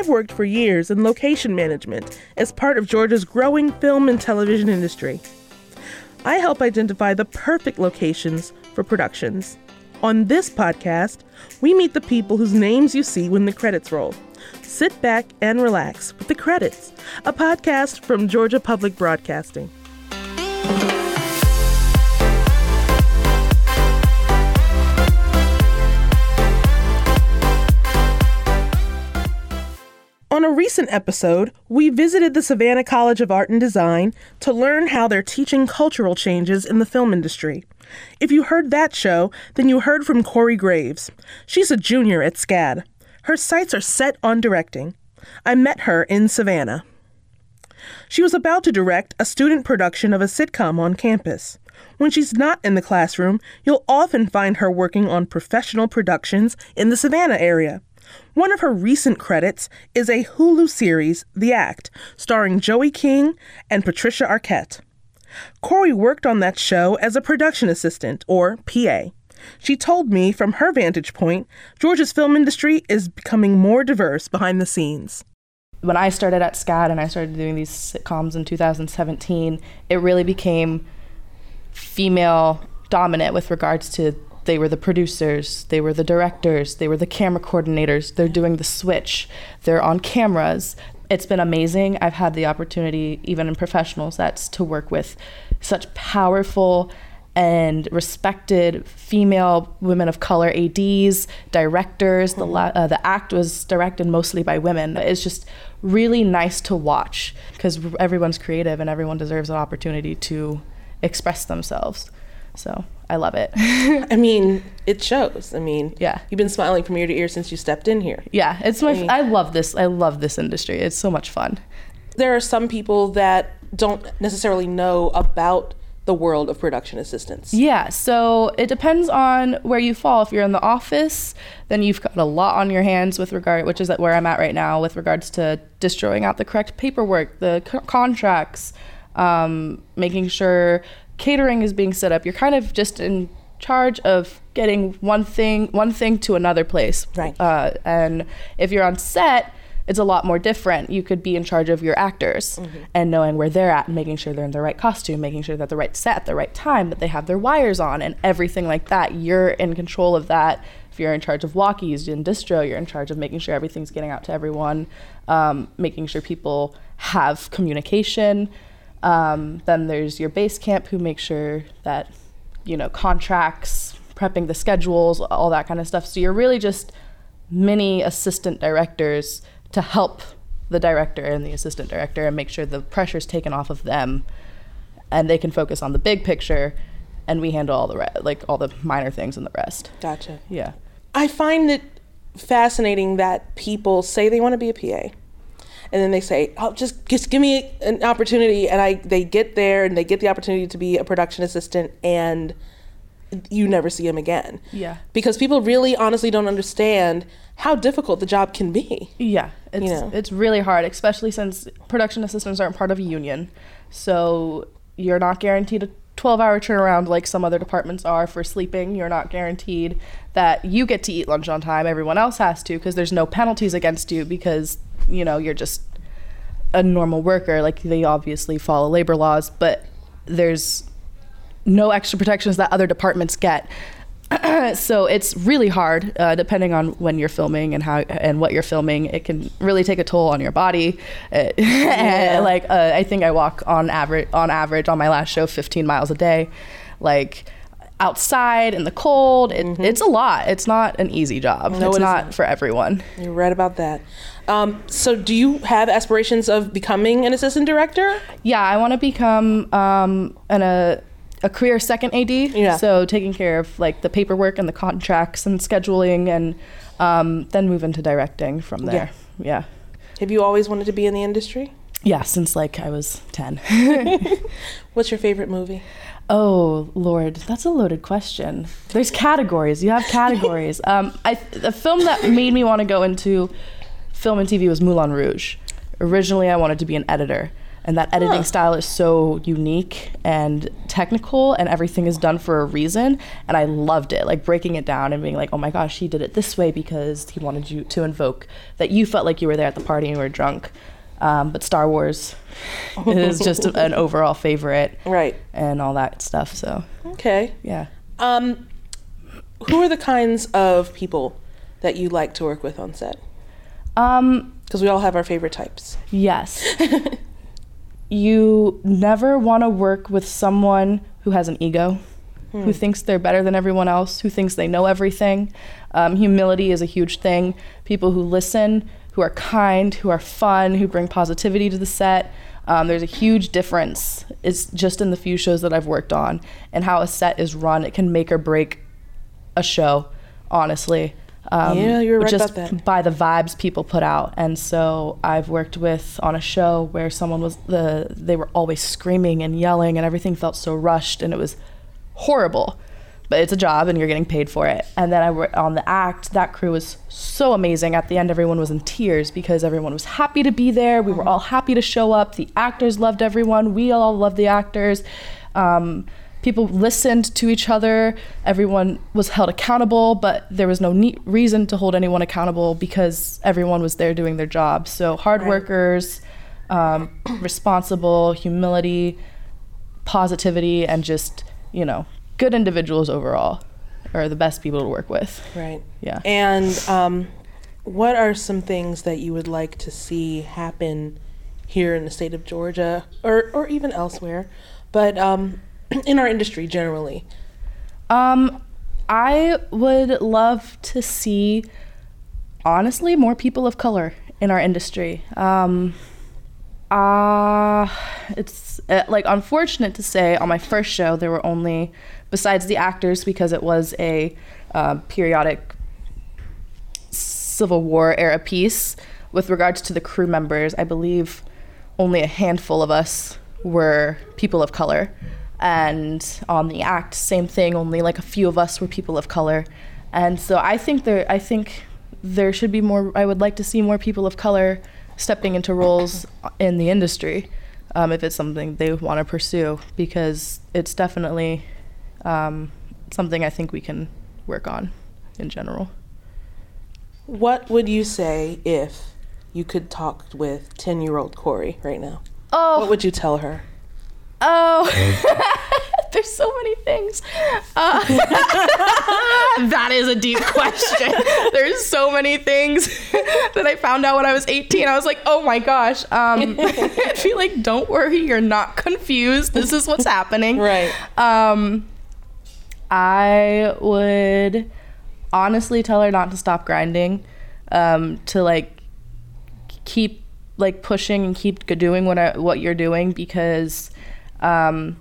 I've worked for years in location management as part of Georgia's growing film and television industry. I help identify the perfect locations for productions. On this podcast, we meet the people whose names you see when the credits roll. Sit back and relax with the credits, a podcast from Georgia Public Broadcasting. Recent episode, we visited the Savannah College of Art and Design to learn how they're teaching cultural changes in the film industry. If you heard that show, then you heard from Cori Graves. She's a junior at SCAD. Her sights are set on directing. I met her in Savannah. She was about to direct a student production of a sitcom on campus. When she's not in the classroom, you'll often find her working on professional productions in the Savannah area. One of her recent credits is a Hulu series, The Act, starring Joey King and Patricia Arquette. Cori worked on that show as a production assistant, or PA. She told me from her vantage point, Georgia's film industry is becoming more diverse behind the scenes. When I started at SCAD and I started doing these sitcoms in 2017, it really became female dominant with regards to they were the producers, they were the directors, they were the camera coordinators, they're doing the switch, they're on cameras. It's been amazing. I've had the opportunity, even in professional sets, to work with such powerful and respected female women of color ads directors the, uh, the act was directed mostly by women it's just really nice to watch because everyone's creative and everyone deserves an opportunity to express themselves so I love it. I mean, it shows. I mean, yeah, you've been smiling from ear to ear since you stepped in here. Yeah, it's my. I, mean, I love this. I love this industry. It's so much fun. There are some people that don't necessarily know about the world of production assistants. Yeah, so it depends on where you fall. If you're in the office, then you've got a lot on your hands with regard, which is where I'm at right now, with regards to destroying out the correct paperwork, the c- contracts, um, making sure catering is being set up, you're kind of just in charge of getting one thing one thing to another place. Right. Uh, and if you're on set, it's a lot more different. You could be in charge of your actors mm-hmm. and knowing where they're at and making sure they're in the right costume, making sure that the right set at the right time, that they have their wires on and everything like that. You're in control of that. If you're in charge of walkies in distro, you're in charge of making sure everything's getting out to everyone, um, making sure people have communication. Um, then there's your base camp who make sure that, you know, contracts, prepping the schedules, all that kind of stuff. So you're really just many assistant directors to help the director and the assistant director and make sure the pressure's taken off of them and they can focus on the big picture and we handle all the re- like all the minor things and the rest. Gotcha. Yeah. I find it fascinating that people say they want to be a PA and then they say, "Oh, just just give me an opportunity," and I they get there and they get the opportunity to be a production assistant, and you never see them again. Yeah, because people really honestly don't understand how difficult the job can be. Yeah, it's you know? it's really hard, especially since production assistants aren't part of a union, so you're not guaranteed a 12 hour turnaround like some other departments are for sleeping. You're not guaranteed that you get to eat lunch on time. Everyone else has to because there's no penalties against you because you know you're just a normal worker like they obviously follow labor laws but there's no extra protections that other departments get so it's really hard uh, depending on when you're filming and how and what you're filming. It can really take a toll on your body. Yeah. like uh, i think i walk on average on average on my last show 15 miles a day. Like outside in the cold it, mm-hmm. it's a lot. It's not an easy job. No, it's it not for everyone. You're right about that. Um, so, do you have aspirations of becoming an assistant director? Yeah, I want to become um, an, a a career second AD. Yeah. So taking care of like the paperwork and the contracts and scheduling, and um, then move into directing from there. Yeah. yeah. Have you always wanted to be in the industry? Yeah, since like I was 10. What's your favorite movie? Oh Lord, that's a loaded question. There's categories. You have categories. um, I the film that made me want to go into film and TV was Moulin Rouge. Originally, I wanted to be an editor, and that editing Huh. style is so unique and technical, and everything is done for a reason. And I loved it, like breaking it down and being like, "Oh my gosh, he did it this way because he wanted you to invoke that you felt like you were there at the party and you were drunk." Um, but Star Wars is just an overall favorite Right. and all that stuff. So Okay. yeah. Um, who are the kinds of people that you like to work with on set? Um, Because we all have our favorite types. yes. you never want to work with someone who has an ego, who thinks they're better than everyone else, who thinks they know everything. Um, humility is a huge thing. People who listen, who are kind, who are fun, who bring positivity to the set. Um, there's a huge difference. It's just in the few shows that I've worked on and how a set is run. It can make or break a show, honestly. Um, Yeah, you're right just about that. by the vibes people put out. And so I've worked with on a show where someone was the they were always screaming and yelling and everything felt so rushed and it was horrible. But it's a job and you're getting paid for it. And then I worked on the act. That crew was so amazing. At the end, everyone was in tears because everyone was happy to be there. We were all happy to show up. The actors loved everyone. We all loved the actors. Um, people listened to each other. Everyone was held accountable, but there was no ne- reason to hold anyone accountable because everyone was there doing their job. So hard Right. workers, um, responsible, humility, positivity, and just you know good individuals overall are the best people to work with. Right. Yeah. And um, what are some things that you would like to see happen here in the state of Georgia or, or even elsewhere, but um, in our industry generally? Um, I would love to see, honestly, more people of color in our industry. Um, uh, it's uh, like unfortunate to say on my first show there were only, besides the actors, because it was a uh, periodic Civil War era piece. With regards to the crew members, I believe only a handful of us were people of color. And on the act, same thing, only like a few of us were people of color. And so I think there I think there should be more I would like to see more people of color stepping into roles in the industry um, if it's something they want to pursue because it's definitely um, something I think we can work on in general. What would you say if you could talk with 10 year old Cori right now? Oh, What would you tell her? Oh, there's so many things. Uh, that is a deep question. There's so many things that I found out when I was 18. I was like, oh my gosh. Um, I'd be like, don't worry, you're not confused. This is what's happening. Right. Um, I would honestly tell her not to stop grinding, um, to like keep like pushing and keep doing what I, what you're doing because um,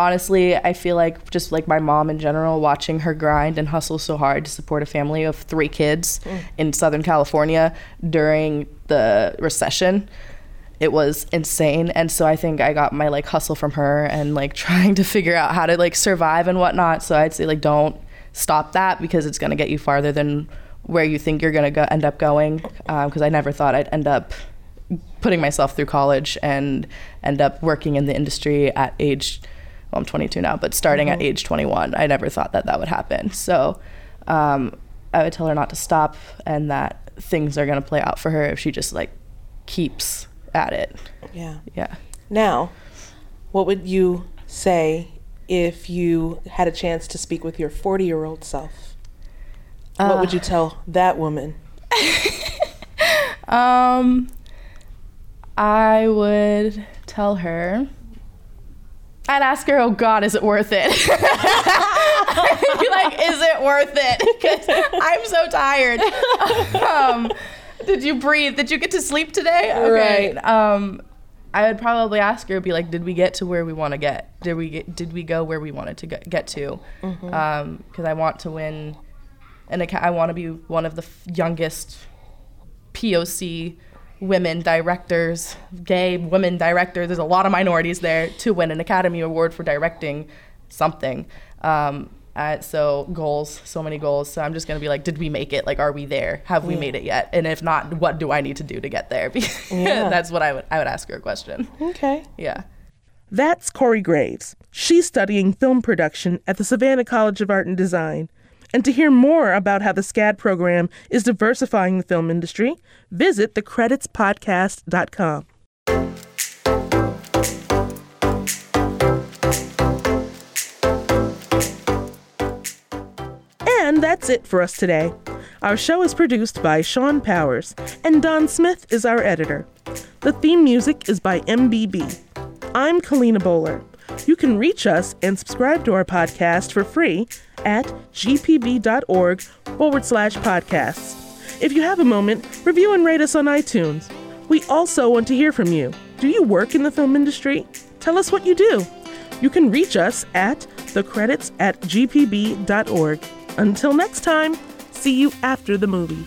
honestly, I feel like just like my mom in general, watching her grind and hustle so hard to support a family of three kids mm. in Southern California during the recession. It was insane, and so I think I got my like hustle from her and like trying to figure out how to like survive and whatnot. So I'd say like don't stop that because it's gonna get you farther than where you think you're gonna go end up going. Uh, because I never thought I'd end up putting myself through college and end up working in the industry at age well i'm 22 now but starting at age 21 i never thought that that would happen so um, i would tell her not to stop and that things are going to play out for her if she just like keeps at it Yeah. yeah Now, what would you say if you had a chance to speak with your 40 year old self? what would you tell that woman? Um, I would tell her. I'd ask her, "Oh God, is it worth it?" Like, "Is it worth it?" Because I'm so tired. Um, did you breathe? Did you get to sleep today? Okay. Right. Um, I would probably ask her, be like, "Did we get to where we want to get? Did we get? Did we go where we wanted to get, to?" Because I want to win, and I, I want to be one of the f- youngest POC women directors, gay women directors. There's a lot of minorities there to win an Academy Award for directing something. Um, uh, so goals, so many goals. So I'm just gonna be like, did we make it? Like, are we there? Have we Yeah. made it yet? And if not, what do I need to do to get there? Yeah. That's what I would I would ask her a question. Okay. Yeah. That's Cori Graves. She's studying film production at the Savannah College of Art and Design. And to hear more about how the SCAD program is diversifying the film industry, visit thecreditspodcast.com. And that's it for us today. Our show is produced by Sean Powers, and Don Smith is our editor. The theme music is by MBB. I'm Kalina Bowler. You can reach us and subscribe to our podcast for free at gpb.org forward slash podcasts. If you have a moment, review and rate us on iTunes. We also want to hear from you. Do you work in the film industry? Tell us what you do. You can reach us at the credits at gpb.org. Until next time, see you after the movies.